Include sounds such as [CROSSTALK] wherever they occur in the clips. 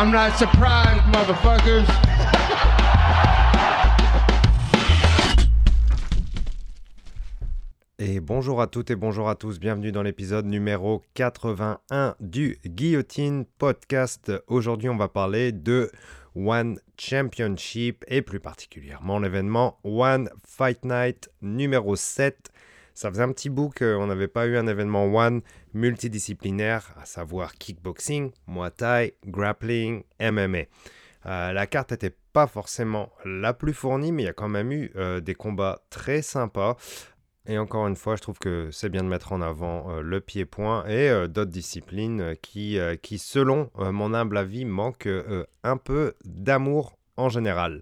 I'm not surprised, motherfuckers. Et bonjour à toutes et bonjour à tous, bienvenue dans l'épisode numéro 81 du Guillotine Podcast. Aujourd'hui on va parler de One Championship et plus particulièrement l'événement One Fight Night numéro 7. Ça faisait un petit bout qu'on n'avait pas eu un événement One multidisciplinaire, à savoir kickboxing, muay thai, grappling, MMA. Euh, la carte n'était pas forcément la plus fournie, mais il y a quand même eu euh, des combats très sympas. Et encore une fois, je trouve que c'est bien de mettre en avant euh, le pied-point et d'autres disciplines qui, qui, selon mon humble avis, manquent un peu d'amour en général.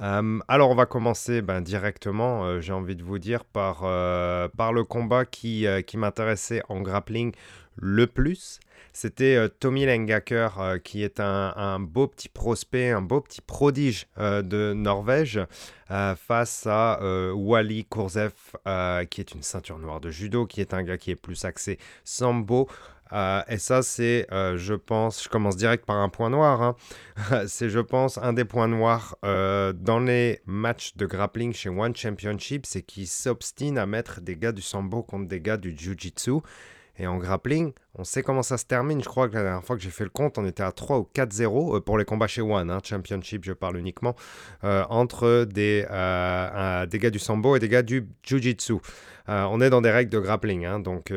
Alors on va commencer ben, directement, j'ai envie de vous dire, par, par le combat qui, qui m'intéressait en grappling le plus. C'était euh, Tommy Lengaker, euh, qui est un, beau petit prospect, un beau petit prodige euh, de Norvège, face à Wally Kurzev, qui est une ceinture noire de judo, qui est un gars qui est plus axé sambo. Et ça, c'est, je pense, je commence direct par un point noir. Hein. [LAUGHS] c'est, je pense, un des points noirs dans les matchs de grappling chez One Championship, c'est qu'il s'obstine à mettre des gars du sambo contre des gars du jiu-jitsu. Et en grappling, on sait comment ça se termine. Je crois que la dernière fois que j'ai fait le compte, on était à 3 ou 4-0 euh, pour les combats chez One, hein, Championship, je parle uniquement, euh, entre des, euh, des gars du sambo et des gars du jiu-jitsu. on est dans des règles de grappling, hein, donc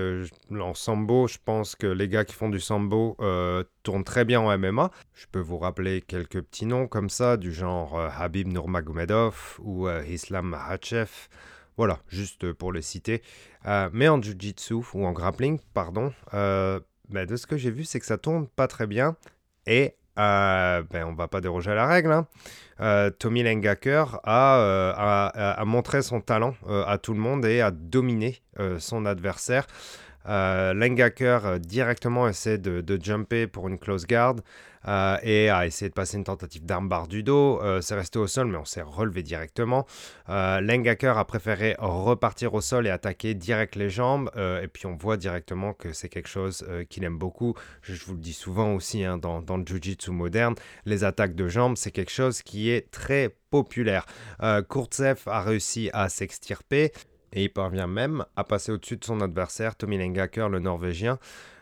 en sambo, je pense que les gars qui font du sambo tournent très bien en MMA. Je peux vous rappeler quelques petits noms comme ça, du genre Habib Nurmagomedov ou Islam Makhachev. Voilà, juste pour les citer. Euh, mais en jiu-jitsu ou en grappling, pardon, euh, ben, de ce que j'ai vu, c'est que ça tourne pas très bien. Et euh, ben, on va pas déroger à la règle. Hein. Euh, Tommy Lengaker a, a, montré son talent à tout le monde et a dominé son adversaire. Euh, Lengaker directement essaie de, de, jumper pour une close guard. Euh, et a essayé de passer une tentative d'armbar du dos. Euh, c'est resté au sol, mais on s'est relevé directement. Euh, Lengaker a préféré repartir au sol et attaquer direct les jambes. et puis on voit directement que c'est quelque chose qu'il aime beaucoup. Je, vous le dis souvent aussi hein, dans, dans, le jiu-jitsu moderne, les attaques de jambes, c'est quelque chose qui est très populaire. Kurtsev a réussi à s'extirper et il parvient même à passer au-dessus de son adversaire, Tommy Lengaker, le Norvégien.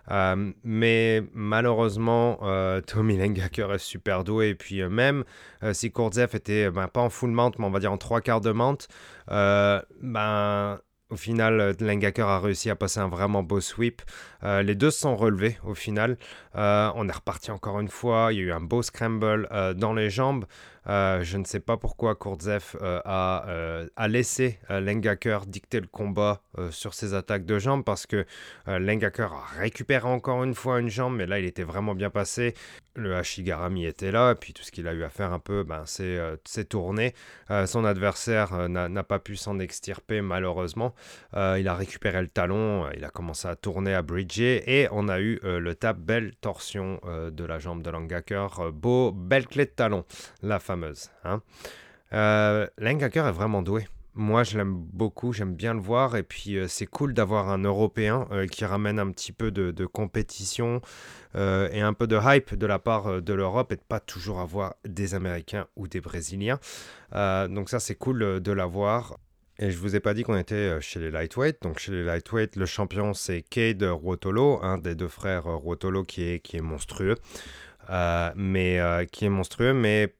Euh, mais malheureusement, euh, [LAUGHS] Tommy Lengaker est super doué. Et puis euh, même si Kurzev était ben, pas en full mount, mais on va dire en trois quarts de mount, ben, au final, Lengaker a réussi à passer un vraiment beau sweep. les deux se sont relevés au final. on est reparti encore une fois. Il y a eu un beau scramble dans les jambes. Euh, je ne sais pas pourquoi Kurtzev euh, a, euh, laissé Lengaker dicter le combat sur ses attaques de jambes parce que Lengaker a récupéré encore une fois une jambe, mais là il était vraiment bien passé. Le Hashigarami était là, et puis tout ce qu'il a eu à faire un peu, ben, c'est tourner. son adversaire n'a pas pu s'en extirper malheureusement. il a récupéré le talon, il a commencé à tourner, à bridger, et on a eu le tap, belle torsion de la jambe de Lengaker. beau, belle clé de talon, la fameuse. Hein. Euh, est vraiment doué. Moi, je l'aime beaucoup, j'aime bien le voir. Et puis, euh, c'est cool d'avoir un Européen euh, qui ramène un petit peu de, compétition et un peu de hype de la part de l'Europe et de pas toujours avoir des Américains ou des Brésiliens. donc, ça, c'est cool de l'avoir. Et je vous ai pas dit qu'on était chez les lightweight. Donc chez les lightweight, le champion c'est Cade Ruotolo, un des deux frères Ruotolo qui est, qui est monstrueux. mais qui est monstrueux, mais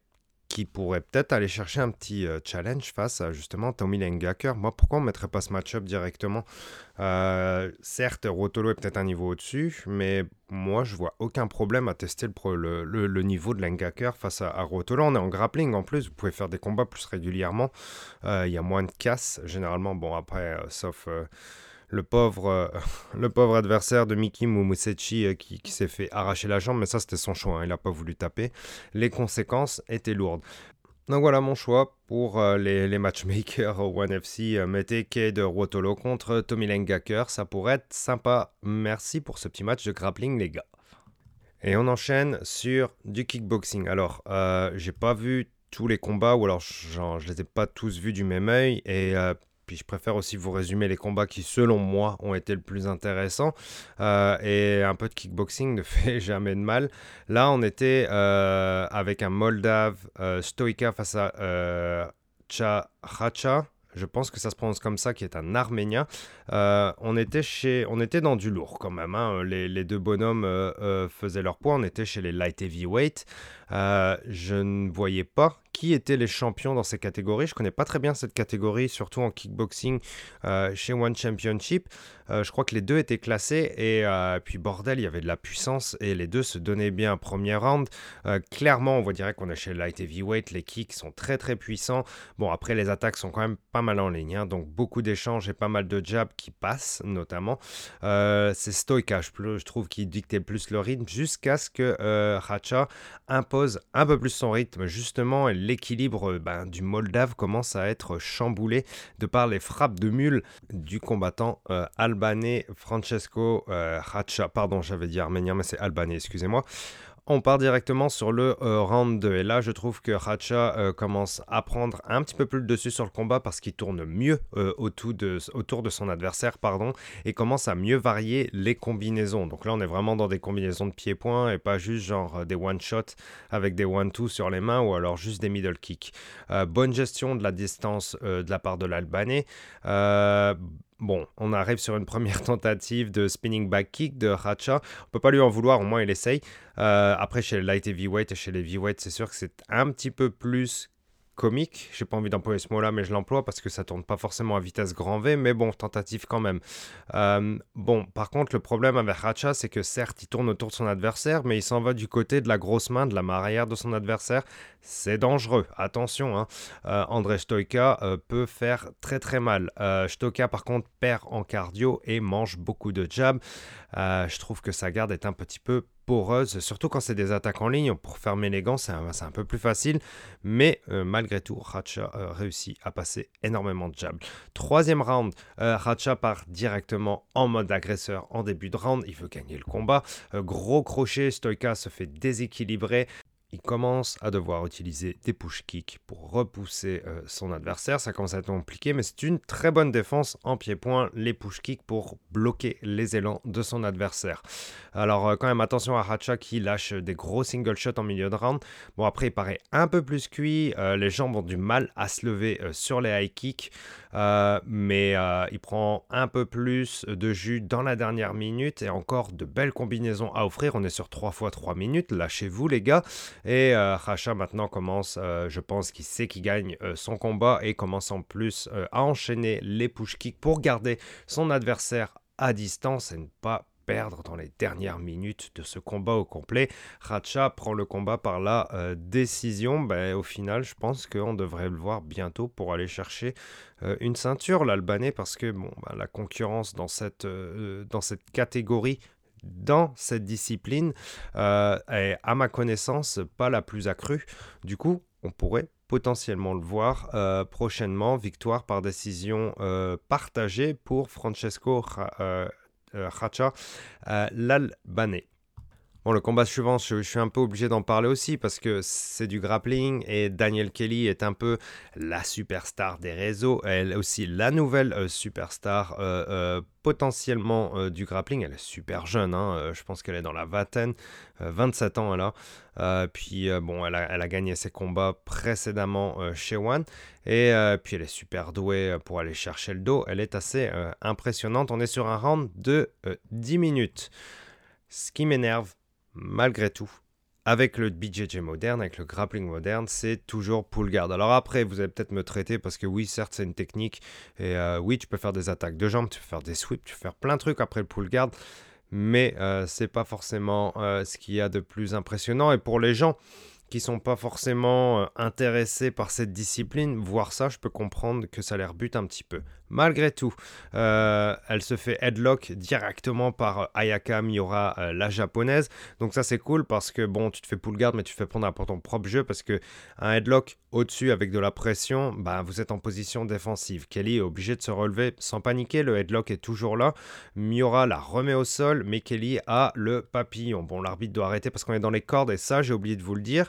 qui pourrait peut-être aller chercher un petit euh, challenge face à justement Tommy Lengaker. Moi, pourquoi on ne mettrait pas ce match-up directement? Euh, Certes, Rotolo est peut-être un niveau au-dessus, mais moi, je vois aucun problème à tester le, niveau de Lengaker face à, Rotolo. On est en grappling en plus, vous pouvez faire des combats plus régulièrement. Euh, il y a moins de casse, généralement. Bon, après, sauf le pauvre, euh, [LAUGHS] le pauvre adversaire de Miki Mumusechi euh, qui, s'est fait arracher la jambe, mais ça c'était son choix, hein, il n'a pas voulu taper. Les conséquences étaient lourdes. Donc voilà mon choix pour euh, les, matchmakers au One FC. mettez Kade Rotolo contre Tommy Lengaker, ça pourrait être sympa. Merci pour ce petit match de grappling les gars. Et on enchaîne sur du kickboxing. Alors, j'ai pas vu tous les combats, ou alors je les ai pas tous vus du même œil, et puis je préfère aussi vous résumer les combats qui, selon moi, ont été le plus intéressants. Euh, et un peu de kickboxing [LAUGHS] ne fait jamais de mal. Là, on était euh, avec un Moldave, Stoika face à Chahacha je pense que ça se prononce comme ça, qui est un Arménien. Euh, on, était chez, on était dans du lourd quand même. Hein. Les, deux bonhommes euh, euh, faisaient leur poids. On était chez les light heavyweight. je ne voyais pas qui étaient les champions dans ces catégories. Je connais pas très bien cette catégorie, surtout en kickboxing chez One Championship. je crois que les deux étaient classés et puis bordel, il y avait de la puissance et les deux se donnaient bien un premier round. clairement, on voit direct qu'on est chez light heavyweight. Les kicks sont très très puissants. Bon, après les attaques sont quand même pas mal en ligne, hein. donc beaucoup d'échanges et pas mal de jabs qui passent notamment. Euh, c'est Stoika, je, trouve, qui dictait plus le rythme jusqu'à ce que euh, Hacha impose un peu plus son rythme. Justement, l'équilibre euh, ben, du Moldave commence à être chamboulé de par les frappes de mule du combattant albanais Francesco Hacha. Pardon, j'avais dit arménien, mais c'est albanais, excusez-moi. On part directement sur le euh, round 2. Et là, je trouve que Hacha euh, commence à prendre un petit peu plus le dessus sur le combat parce qu'il tourne mieux euh, autour, de, son adversaire pardon, et commence à mieux varier les combinaisons. Donc là, on est vraiment dans des combinaisons de pieds-points et pas juste genre des one-shots avec des one-two sur les mains ou alors juste des middle kicks. bonne gestion de la distance de la part de l'Albanais. Bon, on arrive sur une première [LAUGHS] tentative de spinning back kick de Hacha. On peut pas lui en vouloir, au moins il essaye. Euh, après, chez les light heavyweight et chez les heavyweight, c'est sûr que c'est un petit peu plus comique. J'ai pas envie d'employer ce mot-là, mais je l'emploie parce que ça tourne pas forcément à vitesse grand V, mais bon, tentative quand même. Euh, bon, par contre, le problème avec Hacha, c'est que certes, il tourne autour de son adversaire, mais il s'en va du côté de la grosse main, de la main arrière de son adversaire. C'est dangereux, attention. Hein. Euh, André Stoika euh, peut faire très très mal. Stoika, par contre, perd en cardio et mange beaucoup de jabs. Je trouve que sa garde est un petit peu surtout quand c'est des attaques en ligne. Pour fermer les gants, c'est un, peu plus facile. Mais euh, malgré tout, Racha euh, réussit à passer énormément de jabs. Troisième round, euh, Racha part directement en mode agresseur en début de round. Il veut gagner le combat. gros crochet, Stoika se fait déséquilibrer il commence à devoir utiliser des push kicks pour repousser euh, son adversaire. Ça commence à être compliqué, mais c'est une très bonne défense en pied-point, les push kicks pour bloquer les élans de son adversaire. Alors, euh, quand même, attention à Hacha qui lâche des gros single shots en milieu de round. Bon, après, il paraît un peu plus cuit. Euh, les jambes ont du mal à se lever sur les high kicks, mais il prend un peu plus de jus dans la dernière minute et encore de belles combinaisons à offrir. On est sur 3 fois 3 minutes. Lâchez-vous, les gars. Et euh, maintenant commence, euh, je pense qu'il sait qu'il gagne euh, son combat et commence en plus à enchaîner les push kicks pour garder son adversaire à distance et ne pas perdre dans les dernières minutes de ce combat au complet. Racha prend le combat par la décision. Ben, au final, je pense qu'on devrait le voir bientôt pour aller chercher une ceinture, l'Albanais, parce que ben, la concurrence dans cette catégorie dans cette discipline euh, est, à ma connaissance, pas la plus accrue. Du coup, on pourrait potentiellement le voir euh, prochainement. Victoire par décision euh, partagée pour Francesco Racha, l'Albanais. Bon, le combat suivant, je, suis un peu obligé d'en parler aussi parce que c'est du grappling et Daniel Kelly est un peu la superstar des réseaux. Elle est aussi la nouvelle euh, superstar euh, euh, potentiellement du grappling. Elle est super jeune, hein, je pense qu'elle est dans la vingtaine, 27 ans elle puis bon, elle a, elle a, gagné ses combats précédemment chez One. Et puis elle est super douée pour aller chercher le dos. Elle est assez impressionnante. On est sur un round de 10 minutes. Ce qui m'énerve, malgré tout, avec le BJJ moderne, avec le grappling moderne, c'est toujours pull guard. Alors après, vous allez peut-être me traiter parce que oui, certes, c'est une technique. Et euh, oui, tu peux faire des attaques de jambes, tu peux faire des sweeps, tu peux faire plein de trucs après le pull guard. Mais euh, c'est pas forcément euh, ce qu'il y a de plus impressionnant. Et pour les gens qui sont pas forcément intéressés par cette discipline, voir ça, je peux comprendre que ça les rebute un petit peu. Malgré tout, euh, elle se fait headlock directement par euh, Ayaka Miura, euh, la japonaise. Donc ça c'est cool parce que bon, tu te fais pull guard mais tu te fais prendre pour ton propre jeu parce que un headlock au-dessus avec de la pression, bah, vous êtes en position défensive. Kelly est obligé de se relever sans paniquer, le headlock est toujours là. Miura la remet au sol, mais Kelly a le papillon. Bon, l'arbitre doit arrêter parce qu'on est dans les cordes et ça j'ai oublié de vous le dire.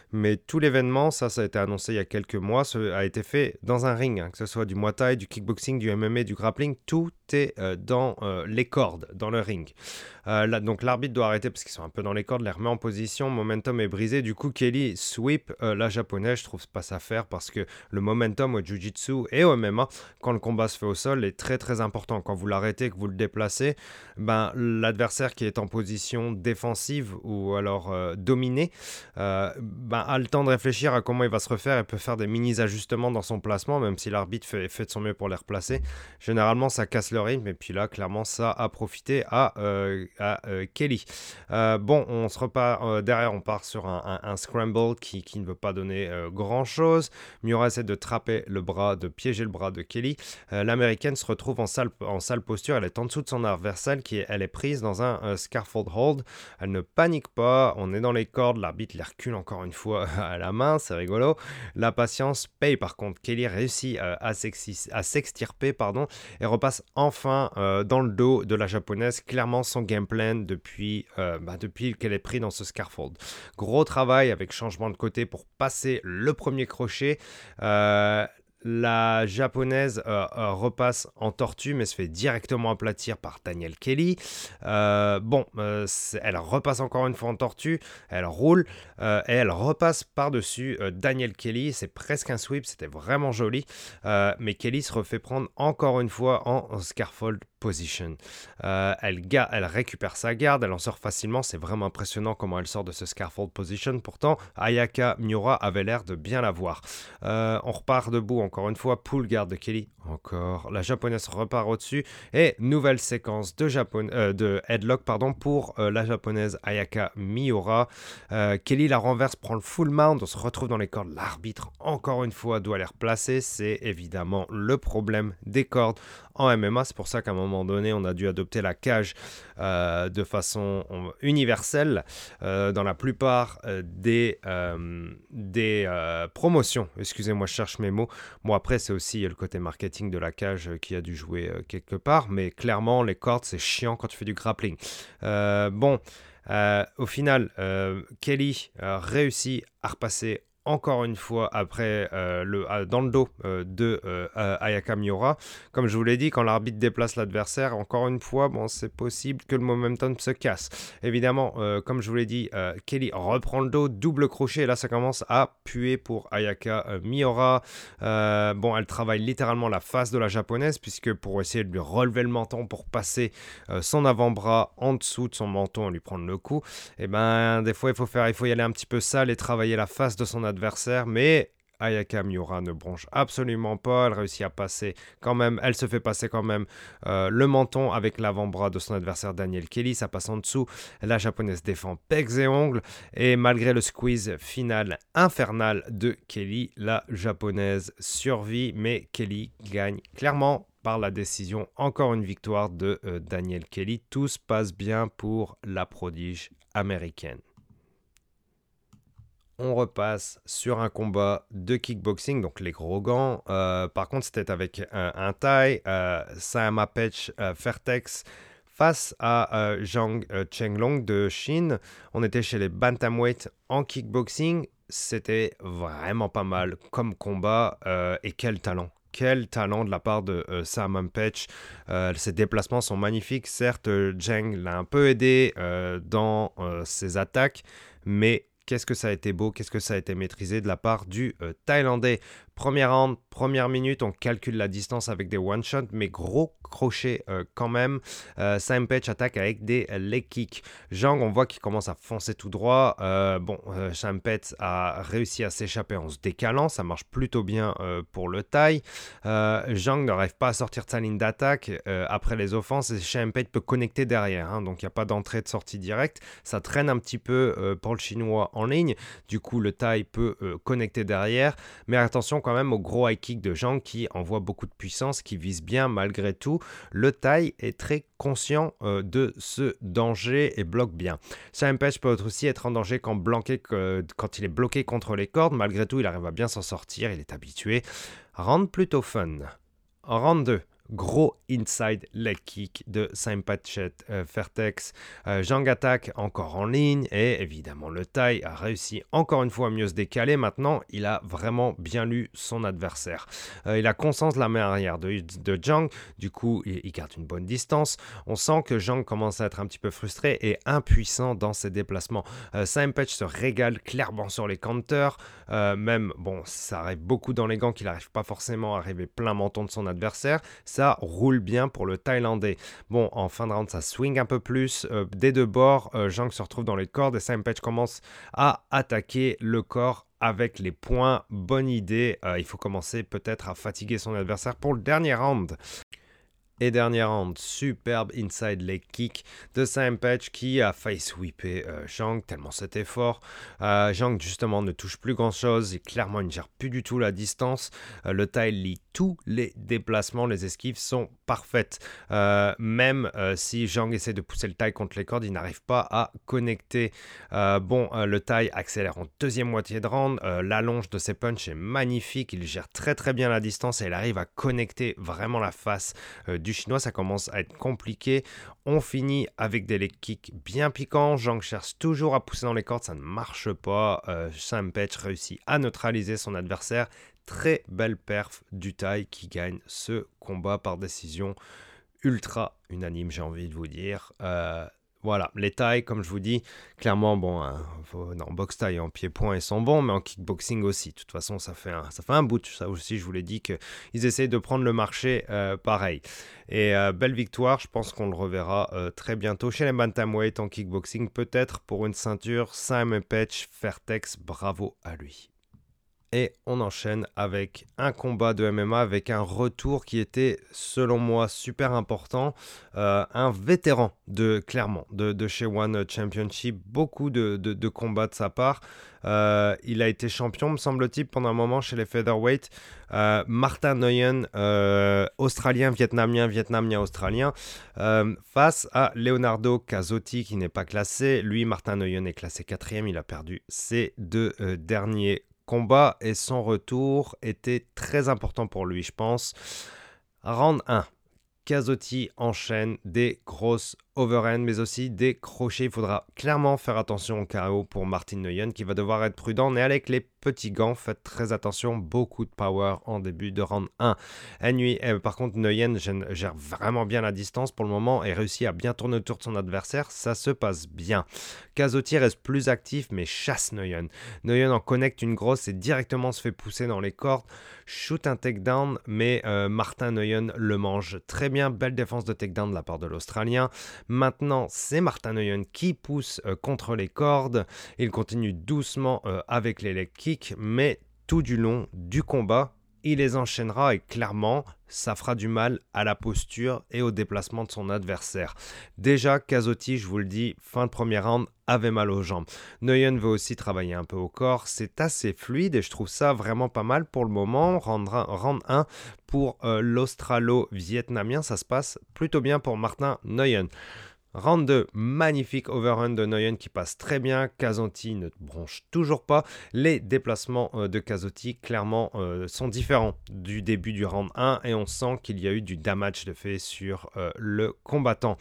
Mais tout l'événement, ça, ça a été annoncé il y a quelques mois, a été fait dans un ring, hein, que ce soit du Muay Thai, du kickboxing, du MMA, du grappling, tout est euh, dans euh, les cordes, dans le ring. Euh, donc l'arbitre doit arrêter parce qu'ils sont un peu dans les cordes, les remet en position, momentum est brisé. Du coup, Kelly sweep la japonaise, je trouve pas ça faire parce que le momentum au jiu-jitsu et au MMA, quand le combat se fait au sol, est très très important. Quand vous l'arrêtez, que vous le déplacez, ben, l'adversaire qui est en position défensive ou alors dominé, ben, a le temps de réfléchir à comment il va se refaire et peut faire des mini-ajustements dans son placement, même si l'arbitre fait, de son mieux pour les replacer. Généralement, ça casse le rythme, et puis là, clairement, ça a profité à, euh, euh, Kelly. Euh, bon, on se repart, derrière, on part sur un, scramble qui, qui, ne veut pas donner grand-chose. Miura essaie de trapper le bras, de piéger le bras de Kelly. L'américaine se retrouve en sale, en sale posture, elle est en dessous de son adversaire, qui elle est prise dans un scaffold hold. Elle ne panique pas, on est dans les cordes, l'arbitre les recule encore une fois [LAUGHS] à la main, c'est rigolo. La patience paye par contre. Kelly réussit euh, à s'extirper pardon, et repasse enfin euh, dans le dos de la japonaise, clairement son game plan depuis, euh, bah, depuis qu'elle est prise dans ce scaffold. Gros travail avec changement de côté pour passer le premier crochet. Japonaise euh, euh, repasse en tortue, mais se fait directement aplatir par Daniel Kelly. Euh, bon, elle repasse encore une fois en tortue, elle roule et elle repasse par-dessus Daniel Kelly. C'est presque un sweep, c'était vraiment joli. mais Kelly se refait prendre encore une fois en Scarfold position. Euh, elle, récupère sa garde, elle en sort facilement, c'est vraiment impressionnant comment elle sort de ce scaffold position. Pourtant, Ayaka Miura avait l'air de bien la voir. Euh, on repart debout encore une fois, pull garde de Kelly, encore. La japonaise repart au-dessus et nouvelle séquence de, Japon euh, headlock pardon, pour la japonaise Ayaka Miura. Kelly la renverse, prend le full mount, on se retrouve dans les cordes. L'arbitre, encore une fois, doit les replacer. C'est évidemment le problème des cordes en MMA. C'est pour ça qu'à un moment donné, on a dû adopter la cage euh, de façon universelle euh, dans la plupart euh, des, des promotions. Excusez-moi, je cherche mes mots. Bon, après, c'est aussi le côté marketing de la cage qui a dû jouer quelque part, mais clairement, les cordes, c'est chiant quand tu fais du grappling. bon. au final, Kelly réussit à repasser encore une fois après euh, le, dans le dos euh, de euh, Ayaka Miura. Comme je vous l'ai dit, quand l'arbitre déplace l'adversaire, encore une fois, bon, c'est possible que le momentum se casse. Évidemment, comme je vous l'ai dit, Kelly reprend le dos, double crochet, et là ça commence à puer pour Ayaka Miura. bon, elle travaille littéralement la face de la japonaise, puisque pour essayer de lui relever le menton, pour passer son avant-bras en dessous de son menton et lui prendre le coup, et eh ben des fois il faut faire, il faut y aller un petit peu sale et travailler la face de son adversaire adversaire, mais Ayaka Miura ne bronche absolument pas. Elle réussit à passer quand même. Elle se fait passer quand même euh, le menton avec l'avant-bras de son adversaire Daniel Kelly. Ça passe en dessous. La japonaise défend pecs et ongles. Et malgré le squeeze final infernal de Kelly, la japonaise survit. Mais Kelly gagne clairement par la décision. Encore une victoire de euh, Daniel Kelly. Tout se passe bien pour la prodige américaine on repasse sur un combat de kickboxing, donc les gros gants. Euh, par contre, c'était avec un, un Thai, euh, euh, Fertex, face à euh, Zhang Chenglong de Chine. On était chez les Bantamweight en kickboxing. C'était vraiment pas mal comme combat et quel talent quel talent de la part de Sam Ampech. ses déplacements sont magnifiques. Certes, Zhang l'a un peu aidé dans ses attaques, mais qu'est-ce que ça a été beau, qu'est-ce que ça a été maîtrisé de la part du euh, Thaïlandais. Première round, première minute, on calcule la distance avec des one-shots, mais gros crochet euh, quand même. Euh, Sam attaque avec des leg kicks. Zhang, on voit qu'il commence à foncer tout droit. Euh, bon, Sam Page a réussi à s'échapper en se décalant. Ça marche plutôt bien pour le taille. Zhang n'arrive pas à sortir de sa ligne d'attaque après les offenses et Sam peut connecter derrière. Hein. donc il n'y a pas d'entrée de sortie directe. Ça traîne un petit peu pour le chinois en ligne. Du coup, le taille peut connecter derrière. Mais attention quand même au gros high kick de Zhang qui envoie beaucoup de puissance, qui vise bien malgré tout. Le Thai est très conscient euh, de ce danger et bloque bien. Page peut aussi être en danger quand, il est bloqué contre les cordes. Malgré tout, il arrive à bien s'en sortir, il est habitué. Round plutôt fun. Round 2. Gros inside leg kick de Saint-Pachet euh, Fertex. Euh, Jean attaque encore en ligne et évidemment le Thai a réussi encore une fois à mieux se décaler. Maintenant, il a vraiment bien lu son adversaire. Euh, il a conscience de la main arrière de, de Zhang. Du coup, il, garde une bonne distance. On sent que Zhang commence à être un petit peu frustré et impuissant dans ses déplacements. Saint-Patch se régale clairement sur les counters. même, bon, ça arrive beaucoup dans les gants qu'il n'arrive pas forcément à arriver plein menton de son adversaire. Roule bien pour le Thaïlandais. Bon, en fin de round, ça swing un peu plus. Euh, des deux bords, euh, se retrouve dans les cordes et Sam Page commence à attaquer le corps avec les points. Bonne idée. Euh, il faut commencer peut-être à fatiguer son adversaire pour le dernier round. Et dernière round, superbe inside leg kick de Sam Patch qui a failli sweeper euh, tellement c'était fort. Euh, Zhang justement ne touche plus grand chose et clairement il ne gère plus du tout la distance. Euh, le taille lit tous les déplacements, les esquives sont parfaites. Euh, même si Zhang essaie de pousser le taille contre les cordes, il n'arrive pas à connecter. bon, le taille accélère en deuxième moitié de round. L'allonge de ses punches est magnifique. Il gère très très bien la distance et il arrive à connecter vraiment la face du chinois, ça commence à être compliqué. On finit avec des leg kicks bien piquants. Zhang cherche toujours à pousser dans les cordes, ça ne marche pas. Euh, Sam Pech réussit à neutraliser son adversaire. Très belle perf du taille qui gagne ce combat par décision ultra unanime, j'ai envie de vous dire. Euh, voilà, les tailles, comme je vous dis, clairement, bon, hein, en boxe taille en pied-point, ils sont bons, mais en kickboxing aussi. De toute façon, ça fait un, ça fait un bout. Ça aussi, je vous l'ai dit qu'ils essayent de prendre le marché euh, pareil. Et euh, belle victoire, je pense qu'on le reverra euh, très bientôt chez les bantamweight en kickboxing, peut-être pour une ceinture. Simon Patch, Fairtex, bravo à lui. Et on enchaîne avec un combat de MMA, avec un retour qui était, selon moi, super important. Euh, un vétéran de Clermont, de, chez One Championship, beaucoup de, combats de sa part. Euh, il a été champion, me semble-t-il, pendant un moment chez les featherweight. Euh, Martin Nguyen, australien, vietnamien, vietnamien, australien, face à Leonardo Casotti qui n'est pas classé. Lui, Martin Nguyen est classé quatrième, il a perdu ses deux derniers combat et son retour était très important pour lui, je pense. Round 1. Casotti enchaîne des grosses overhand, mais aussi des crochets. Il faudra clairement faire attention au KO pour Martin Neuyen qui va devoir être prudent. Mais avec les petits gants, faites très attention. Beaucoup de power en début de round 1. nuit, eh, par contre, Neuyen gère vraiment bien la distance pour le moment et réussit à bien tourner autour de son adversaire. Ça se passe bien. Casotti reste plus actif, mais chasse Neuyen. Neuyen en connecte une grosse et directement se fait pousser dans les cordes. Shoot un takedown, mais euh, Martin Neuyen le mange très bien. Belle défense de takedown de la part de l'Australien. Maintenant, c'est Martin Neuyen qui pousse euh, contre les cordes. Il continue doucement euh, avec les leg mais tout du long du combat, il les enchaînera et clairement, ça fera du mal à la posture et au déplacement de son adversaire. Déjà, Casotti, je vous le dis, fin de première round, avait mal aux jambes. Nguyen veut aussi travailler un peu au corps. C'est assez fluide et je trouve ça vraiment pas mal pour le moment. Round 1 pour euh, l'australo-vietnamien, ça se passe plutôt bien pour Martin Nguyen. Round 2, magnifique overrun de Nguyen qui passe très bien. Casotti ne bronche toujours pas. Les déplacements euh, de Casotti, clairement, euh, sont différents du début du round 1 et on sent qu'il y a eu du damage de fait sur euh, le combattant.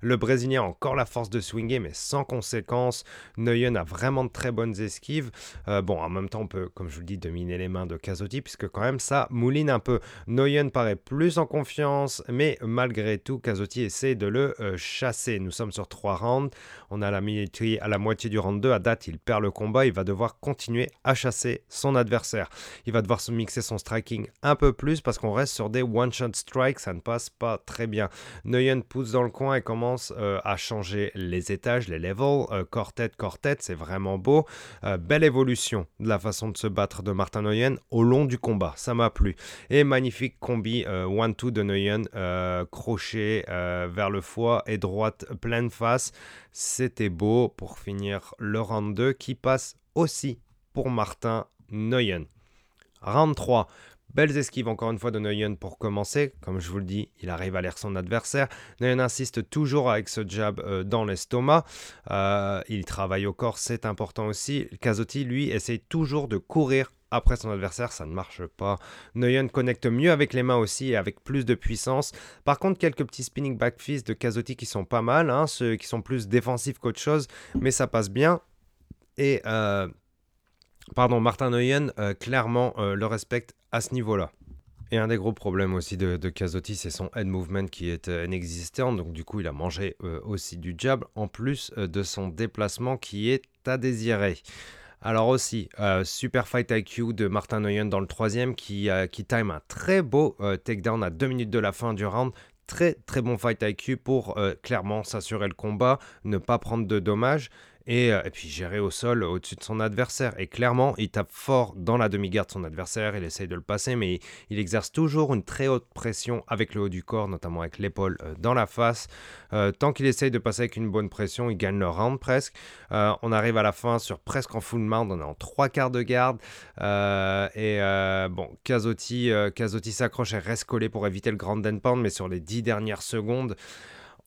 Le Brésilien a encore la force de swinger, mais sans conséquence. Neuyen a vraiment de très bonnes esquives. Bon, en même temps, on peut, comme je vous le dis, dominer les mains de Casotti, puisque quand même, ça mouline un peu. Neuyen paraît plus en confiance, mais malgré tout, Casotti essaie de le euh, Nous sommes sur trois rounds. On a la, à la moitié du round 2. À date, il perd le combat. Il va devoir continuer à chasser son adversaire. Il va devoir se mixer son striking un peu plus, parce qu'on reste sur des one-shot strikes. Ça ne passe pas très bien. Neuyen pousse dans le coin et commence euh, à changer les étages, les levels, euh, corps tête, c'est vraiment beau. Euh, belle évolution de la façon de se battre de Martin Nguyen au long du combat, ça m'a plu. Et magnifique combi one-two de Nguyen, crochet vers le foie et droite pleine face. C'était beau pour finir le round 2 qui passe aussi pour Martin Nguyen. Round 3, Belles esquives encore une fois de Nguyen pour commencer. Comme je vous le dis, il arrive à lire son adversaire. Nguyen insiste toujours avec ce jab euh, dans l'estomac. Euh, il travaille au corps, c'est important aussi. Casotti, lui, essaye toujours de courir après son adversaire, ça ne marche pas. Nguyen connecte mieux avec les mains aussi et avec plus de puissance. Par contre, quelques petits spinning back fists de Kazotti qui sont pas mal, hein, ceux qui sont plus défensifs qu'autre chose, mais ça passe bien. Et euh, pardon, Martin Nguyen euh, clairement euh, le respecte à ce niveau-là. Et un des gros problèmes aussi de, de c'est son head movement qui est inexistant. Donc du coup, il a mangé aussi du jab, en plus de son déplacement qui est à désirer. Alors aussi, super fight IQ de Martin Nguyen dans le troisième qui, qui time un très beau takedown à deux minutes de la fin du round. Très très bon fight IQ pour clairement s'assurer le combat, ne pas prendre de dommages. Euh, et, puis gérer au sol au-dessus de son adversaire. Et clairement, il tape fort dans la demi-garde de son adversaire, il essaye de le passer, mais il, exerce toujours une très haute pression avec le haut du corps, notamment avec l'épaule euh, dans la face. Euh, tant qu'il essaye de passer avec une bonne pression, il gagne le round presque. on arrive à la fin sur presque en full mount, on est en trois quarts de garde. et bon, Casotti, s'accroche et reste collé pour éviter le grand end pound, mais sur les dix dernières secondes,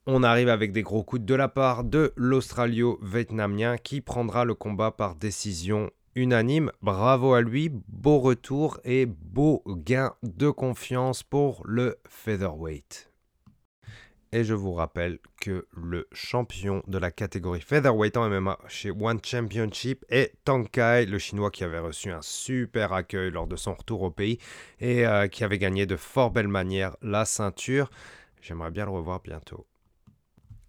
on arrive avec des gros coups de la part de l'Australio-Vietnamien qui prendra le combat par décision unanime. Bravo à lui, beau retour et beau gain de confiance pour le featherweight. Et je vous rappelle que le champion de la catégorie featherweight en MMA chez One Championship est Tang Kai, le chinois qui avait reçu un super accueil lors de son retour au pays et euh, qui avait gagné de fort belle manière la ceinture. J'aimerais bien le revoir bientôt.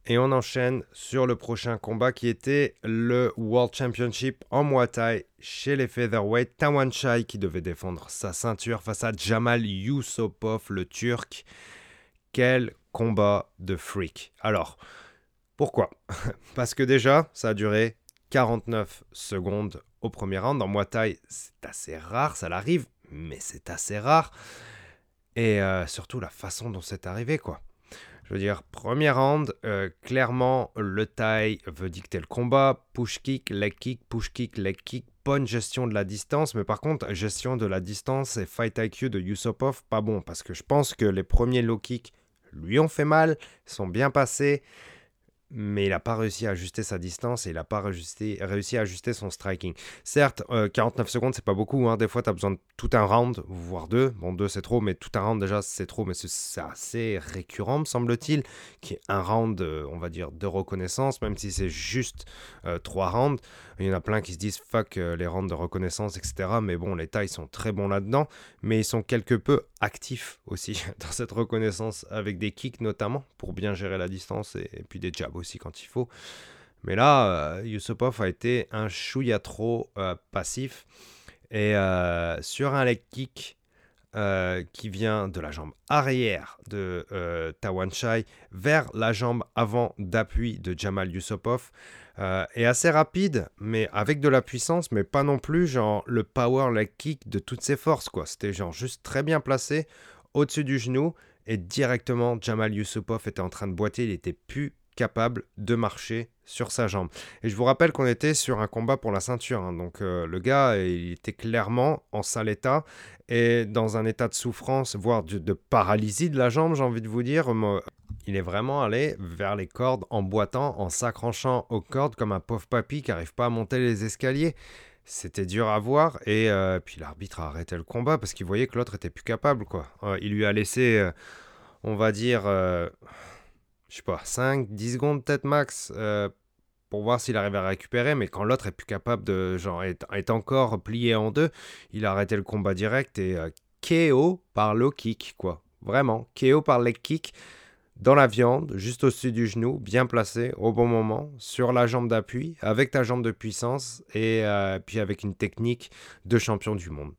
Et on enchaîne sur le prochain combat qui était le World Championship en Muay Thai chez les featherweight. Tawan Chai qui devait défendre sa ceinture face à Jamal Yusupov, le Turc. Quel combat de freak. Alors, pourquoi? [LAUGHS] Parce que déjà, ça a duré 49 secondes au premier round. En Muay Thai, c'est assez rare, ça l'arrive, mais c'est assez rare. Et euh, surtout la façon dont c'est arrivé, quoi. Je veux dire, premier round, euh, clairement, le taille veut dicter le combat. Push kick, leg kick, push kick, leg kick. Bonne gestion de la distance, mais par contre, gestion de la distance et fight IQ de Yusupov, pas bon. Parce que je pense que les premiers low kicks lui ont fait mal, sont bien passés mais il n'a pas réussi à ajuster sa distance et il n'a pas réussi, à ajuster son striking. Certes, 49 euh, secondes, c'est pas beaucoup. Hein. Des fois, tu as besoin de tout un round, voire deux. Bon, deux, c'est trop, mais tout un round, déjà, c'est trop. Mais c'est assez récurrent, me semble-t-il, qui est un round, euh, on va dire, de reconnaissance, même si c'est juste euh, trois rounds. Il y en a plein qui se disent fuck les rounds de reconnaissance, etc. Mais bon, les tailles sont très bons là-dedans. Mais ils sont quelque peu actifs aussi [LAUGHS] dans cette reconnaissance, avec des kicks notamment, pour bien gérer la distance et, et puis des jabs aussi quand il faut. Mais là, euh, Yusupov a été un chouïa trop euh, passif. Et euh, sur un leg kick qui vient de la jambe arrière de Tawan Chai vers la jambe avant d'appui de Jamal Yusupov, est assez rapide, mais avec de la puissance, mais pas non plus genre le power leg kick de toutes ses forces. quoi. C'était genre juste très bien placé au-dessus du genou. Et directement, Jamal Yusupov était en train de boiter, il était plus capable de marcher sur sa jambe. Et je vous rappelle qu'on était sur un combat pour la ceinture. Hein. donc euh, le gars, il était clairement en sale état et dans un état de souffrance, voire de, paralysie de la jambe, j'ai envie de vous dire. Il est vraiment allé vers les cordes en boitant, en s'accrochant aux cordes comme un pauvre papy qui n'arrive pas à monter les escaliers. C'était dur à voir et euh, puis l'arbitre a arrêté le combat parce qu'il voyait que l'autre était plus capable. quoi. Euh, il lui a laissé, on va dire je sais pas, 5, 10 secondes peut-être max euh, pour voir s'il arrive à récupérer, mais quand l'autre est plus capable de, genre, est, encore plié en deux, il a arrêté le combat direct et euh, KO par low kick, quoi. Vraiment, KO par leg kick dans la viande, juste au-dessus du genou, bien placé, au bon moment, sur la jambe d'appui, avec ta jambe de puissance et euh, puis avec une technique de champion du monde.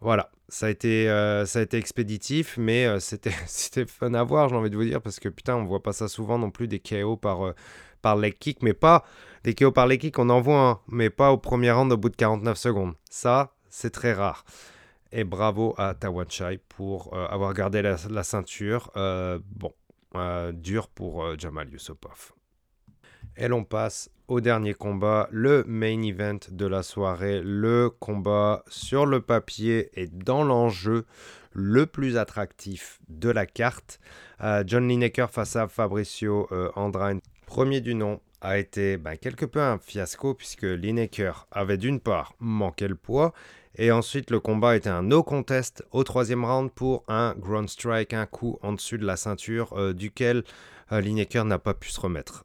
Voilà, ça a été, euh, ça a été expéditif, mais euh, c'était, [LAUGHS] c'était fun à voir, j'ai envie de vous dire, parce que putain, on voit pas ça souvent non plus, des KO par, euh, par leg kick, mais pas des KO par leg kick, on en voit un, mais pas au premier round au bout de 49 secondes. Ça, c'est très rare. Et bravo à Tawanchai pour avoir gardé la, la ceinture. bon, dur pour Jamal Yusupov. Et l'on passe au dernier combat, le main event de la soirée, le combat sur le papier et dans l'enjeu le plus attractif de la carte. Euh, John Lineker face à Fabricio euh, Andrade, premier du nom, a été ben, quelque peu un fiasco puisque Lineker avait d'une part manqué le poids et ensuite le combat était un no contest au troisième round pour un ground strike, un coup en dessus de la ceinture euh, duquel euh, Lineker n'a pas pu se remettre.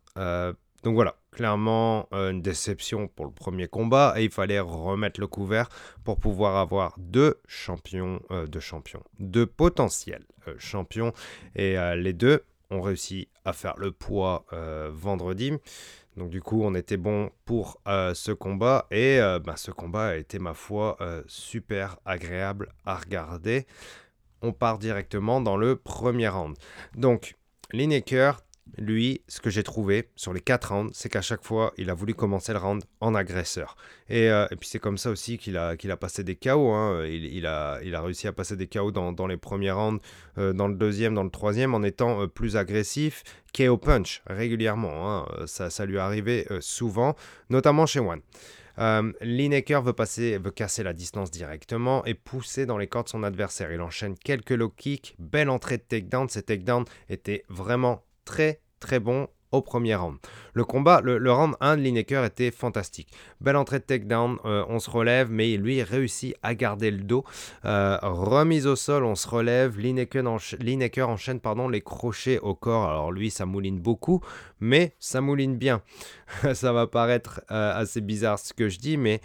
Donc voilà, clairement une déception pour le premier combat et il fallait remettre le couvert pour pouvoir avoir deux champions, deux champions, deux potentiels champions et les deux ont réussi à faire le poids euh, vendredi. Donc du coup, on était bon pour euh, ce combat et euh, bah, ce combat a été, ma foi, super agréable à regarder. On part directement dans le premier round. Donc, Lineker lui, ce que j'ai trouvé sur les 4 rounds, c'est qu'à chaque fois, il a voulu commencer le round en agresseur. Et, euh, puis c'est comme ça aussi qu'il a, passé des KO. Hein. Il, a, réussi à passer des KO dans, les premiers rounds, euh, dans le deuxième, dans le troisième, en étant euh, plus agressif. KO punch régulièrement. Hein. Ça, lui arrivait souvent, notamment chez One. Lineker veut, passer, veut casser la distance directement et pousser dans les cordes son adversaire. Il enchaîne quelques low kicks, belle entrée de takedown. Ces takedowns étaient vraiment très très bon au premier round. Le combat, le, round 1 de Lineker était fantastique. Belle entrée de takedown, euh, on se relève, mais lui réussit à garder le dos. Euh, remise au sol, on se relève. Lineker, enchaîne pardon, les crochets au corps. Alors lui, ça mouline beaucoup, mais ça mouline bien. [LAUGHS] ça va paraître euh, assez bizarre ce que je dis, mais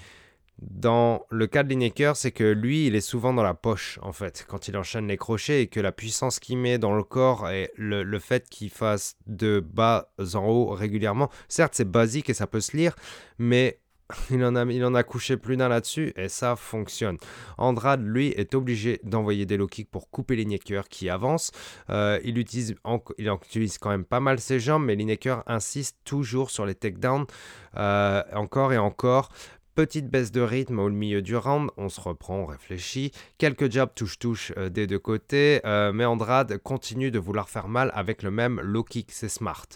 dans le cas de Lineker, c'est que lui, il est souvent dans la poche, en fait, quand il enchaîne les crochets et que la puissance qu'il met dans le corps et le, fait qu'il fasse de bas en haut régulièrement, certes, c'est basique et ça peut se lire, mais [LAUGHS] il en a, il en a couché plus d'un là-dessus et ça fonctionne. Andrade, lui, est obligé d'envoyer des low kicks pour couper Lineker qui avance. Euh, il, utilise il utilise quand même pas mal ses jambes, mais Lineker insiste toujours sur les takedowns, euh, encore et encore. Petite baisse de rythme au milieu du round, on se reprend, on réfléchit. Quelques jabs touche-touche euh, des deux côtés, euh, mais Andrade continue de vouloir faire mal avec le même low kick, c'est smart.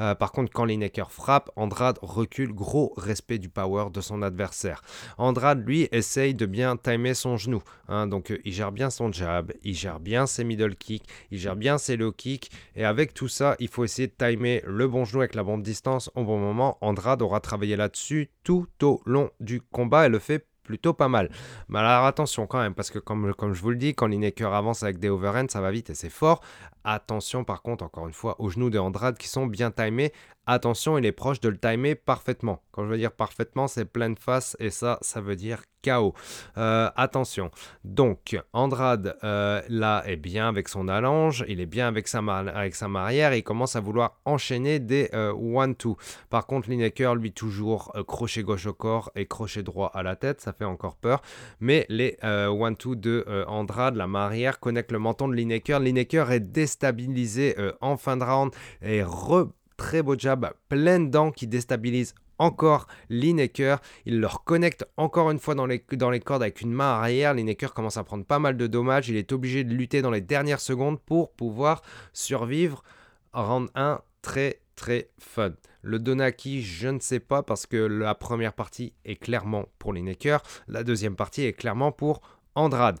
Euh, par contre, quand Lineker frappe, Andrade recule, gros respect du power de son adversaire. Andrade, lui, essaye de bien timer son genou. Hein, donc, il gère bien son jab, il gère bien ses middle kicks, il gère bien ses low kicks. Et avec tout ça, il faut essayer de timer le bon genou avec la bonne distance au bon moment. Andrade aura travaillé là-dessus tout au long du combat, elle le fait plutôt pas mal. Mais alors attention quand même, parce que comme, comme je vous le dis, quand Lineker avance avec des overhands, ça va vite et c'est fort. Attention par contre, encore une fois, aux genoux de Andrade qui sont bien timés. Attention, il est proche de le timer parfaitement. Quand je veux dire parfaitement, c'est pleine face et ça, ça veut dire KO. Euh, attention. Donc, Andrade, euh, là, est bien avec son allonge, il est bien avec sa, avec sa marière et il commence à vouloir enchaîner des 1-2. Euh, Par contre, Lineker, lui, toujours crochet gauche au corps et crochet droit à la tête, ça fait encore peur. Mais les 1-2 de Andrade, la marière, connecte le menton de Lineker. Lineker est déstabilisé en fin de round et re très beau jab, plein de dents qui déstabilise encore Lineker. Il le reconnecte encore une fois dans les, dans les cordes avec une main arrière. Lineker commence à prendre pas mal de dommages. Il est obligé de lutter dans les dernières secondes pour pouvoir survivre. Round 1, très très fun. Le Donaki, je ne sais pas parce que la première partie est clairement pour Lineker. La deuxième partie est clairement pour Andrade.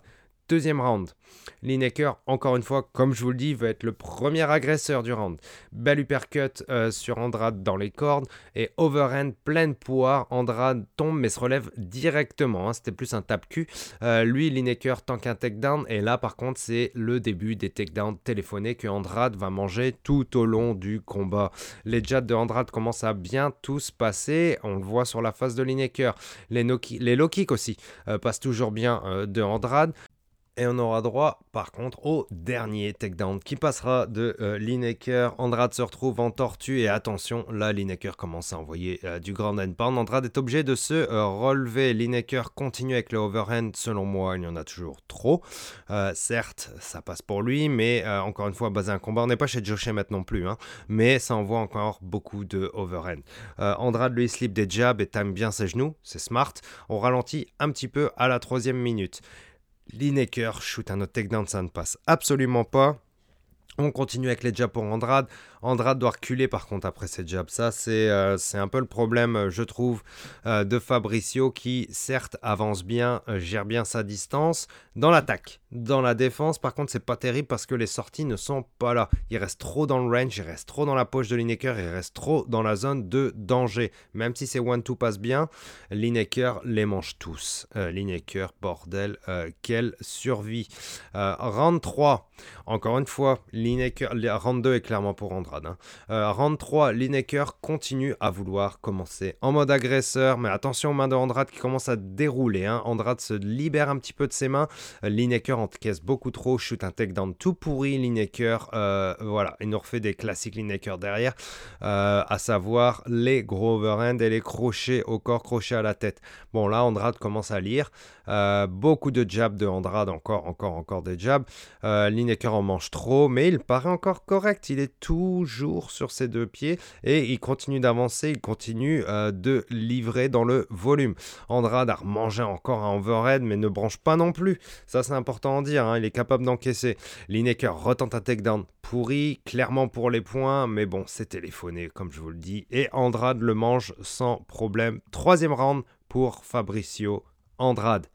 Deuxième round. Lineker, encore une fois, comme je vous le dis, veut être le premier agresseur du round. Belle uppercut euh, sur Andrade dans les cordes et overhand pleine poire. Andrade tombe mais se relève directement. Hein. C'était plus un tape-cul. Euh, lui, Lineker tank un takedown et là, par contre, c'est le début des takedowns téléphonés que Andrade va manger tout au long du combat. Les jabs de Andrade commencent à bien tous passer. On le voit sur la face de Lineker. Les, les low kicks aussi euh, passent toujours bien de Andrade. Et on aura droit par contre au dernier takedown qui passera de euh, Lineker. Andrade se retrouve en tortue et attention, là Lineker commence à envoyer euh, du grand and pound. Andrade est obligé de se euh, relever. Lineker continue avec le overhand. Selon moi, il y en a toujours trop. certes, ça passe pour lui, mais encore une fois, basé un combat, on n'est pas chez Josh Emmett non plus. Hein, mais ça envoie encore beaucoup de overhand. Andrade lui slip des jabs et time bien ses genoux. C'est smart. On ralentit un petit peu à la troisième minute. Lineker shoot un autre takedown, ça ne passe absolument pas. On continue avec les jabs pour Andrade. Andrade doit reculer par contre après ses jabs. Ça, c'est euh, c'est un peu le problème, je trouve, euh, de Fabricio qui, certes, avance bien, euh, gère bien sa distance dans l'attaque. Dans la défense, par contre, c'est pas terrible parce que les sorties ne sont pas là. Il reste trop dans le range, il reste trop dans la poche de Lineker, il reste trop dans la zone de danger. Même si ces one-two passent bien, Lineker les mange tous. Lineker, bordel, quelle survie. round 3, encore une fois, Lineker, round 2 est clairement pour Andrade. Hein. Euh, round 3, Lineker continue à vouloir commencer en mode agresseur, mais attention aux mains de Andrade qui commence à dérouler. Hein. Andrade se libère un petit peu de ses mains. Euh, Lineker encaisse beaucoup trop, shoot un takedown tout pourri. Lineker, euh, voilà, il nous refait des classiques Lineker derrière, à savoir les gros overhand et les crochets au corps, crochets à la tête. Bon, là, Andrade commence à lire. beaucoup de jabs de Andrade, encore, encore, encore des jabs. Lineker en mange trop, mais il paraît encore correct. Il est toujours sur ses deux pieds et il continue d'avancer, il continue euh, de livrer dans le volume. Andrade a mangé encore un overhead, mais ne branche pas non plus. Ça, c'est important à dire. Hein. Il est capable d'encaisser. Lineker retente un takedown pourri, clairement pour les points, mais bon, c'est téléphoné, comme je vous le dis. Et Andrade le mange sans problème. Troisième round pour Fabricio Andrade.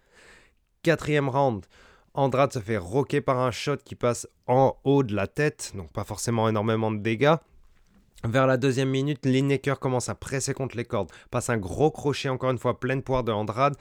Quatrième round. Andrade se fait roquer par un shot qui passe en haut de la tête, donc pas forcément énormément de dégâts. Vers la deuxième minute, Lineker commence à presser contre les cordes, passe un gros crochet encore une fois plein de poire de Andrade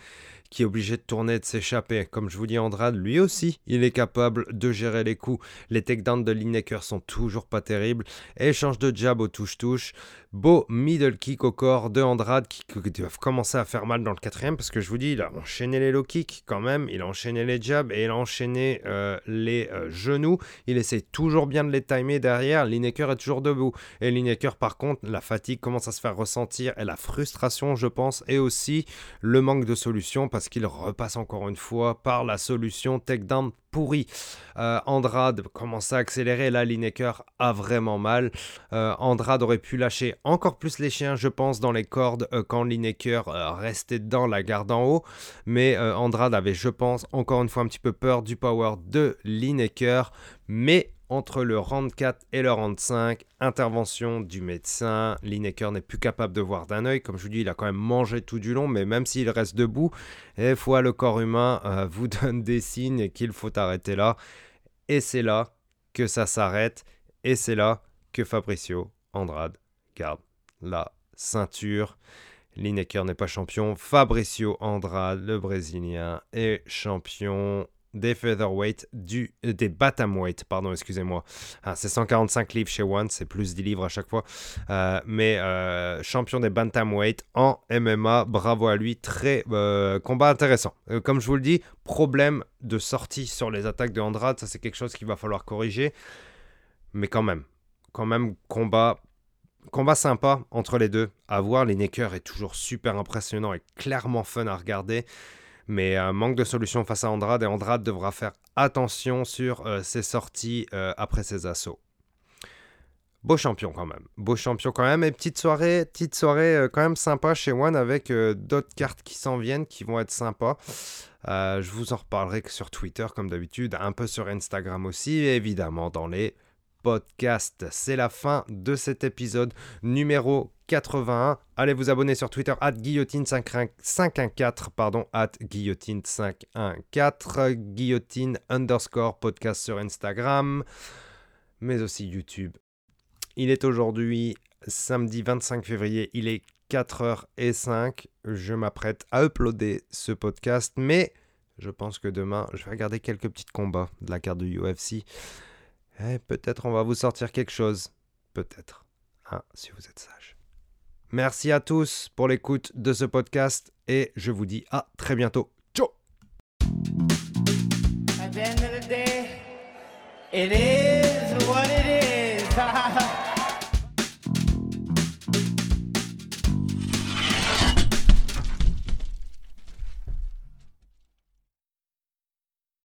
qui est obligé de tourner, de s'échapper. Comme je vous dis, Andrade, lui aussi, il est capable de gérer les coups. Les takedowns de Lineker sont toujours pas terribles. Échange de jab au touche-touche. Beau middle kick au corps de Andrade qui, doivent commencer à faire mal dans le quatrième parce que je vous dis, il a enchaîné les low kicks quand même, il a enchaîné les jabs et il a enchaîné euh, les euh, genoux. Il essaie toujours bien de les timer derrière. Lineker est toujours debout. Et Lineker, par contre, la fatigue commence à se faire ressentir et la frustration, je pense, et aussi le manque de solution parce qu'il repasse encore une fois par la solution takedown pourri. Euh, Andrade commence à accélérer, là Lineker a vraiment mal. Euh, Andrade aurait pu lâcher encore plus les chiens, je pense, dans les cordes euh, quand Lineker restait dans la garde en haut. Mais Andrade avait, je pense, encore une fois un petit peu peur du power de Lineker. Mais entre le round 4 et le round 5, intervention du médecin. Lineker n'est plus capable de voir d'un œil. Comme je vous dis, il a quand même mangé tout du long, mais même s'il reste debout, des fois le corps humain euh, [LAUGHS] vous donne des signes qu'il faut arrêter là. Et c'est là que ça s'arrête. Et c'est là que Fabricio Andrade garde la ceinture. Lineker n'est pas champion. Fabricio Andrade, le Brésilien, est champion des featherweight, du, euh, des bantamweight, pardon, excusez-moi. Ah, c'est 145 livres chez One, c'est plus 10 livres à chaque fois. Euh, mais euh, champion des bantamweight en MMA, bravo à lui, très combat intéressant. comme je vous le dis, problème de sortie sur les attaques de Andrade, ça c'est quelque chose qu'il va falloir corriger. Mais quand même, quand même, combat Combat sympa entre les deux. À voir, les est toujours super impressionnant et clairement fun à regarder mais un manque de solution face à Andrade et Andrade devra faire attention sur euh, ses sorties euh, après ses assauts. Beau champion quand même, beau champion quand même et petite soirée, petite soirée euh, quand même sympa chez One avec d'autres cartes qui s'en viennent qui vont être sympas. je vous en reparlerai sur Twitter comme d'habitude, un peu sur Instagram aussi évidemment dans les podcast. C'est la fin de cet épisode numéro 81. Allez vous abonner sur Twitter, at guillotine514, pardon, at guillotine514, guillotine underscore podcast sur Instagram, mais aussi YouTube. Il est aujourd'hui samedi 25 février, il est 4h05. Je m'apprête à uploader ce podcast, mais je pense que demain, je vais regarder quelques petits combats de la carte du UFC. Eh, peut-être on va vous sortir quelque chose. Peut-être. Hein, si vous êtes sage. Merci à tous pour l'écoute de ce podcast et je vous dis à très bientôt. Ciao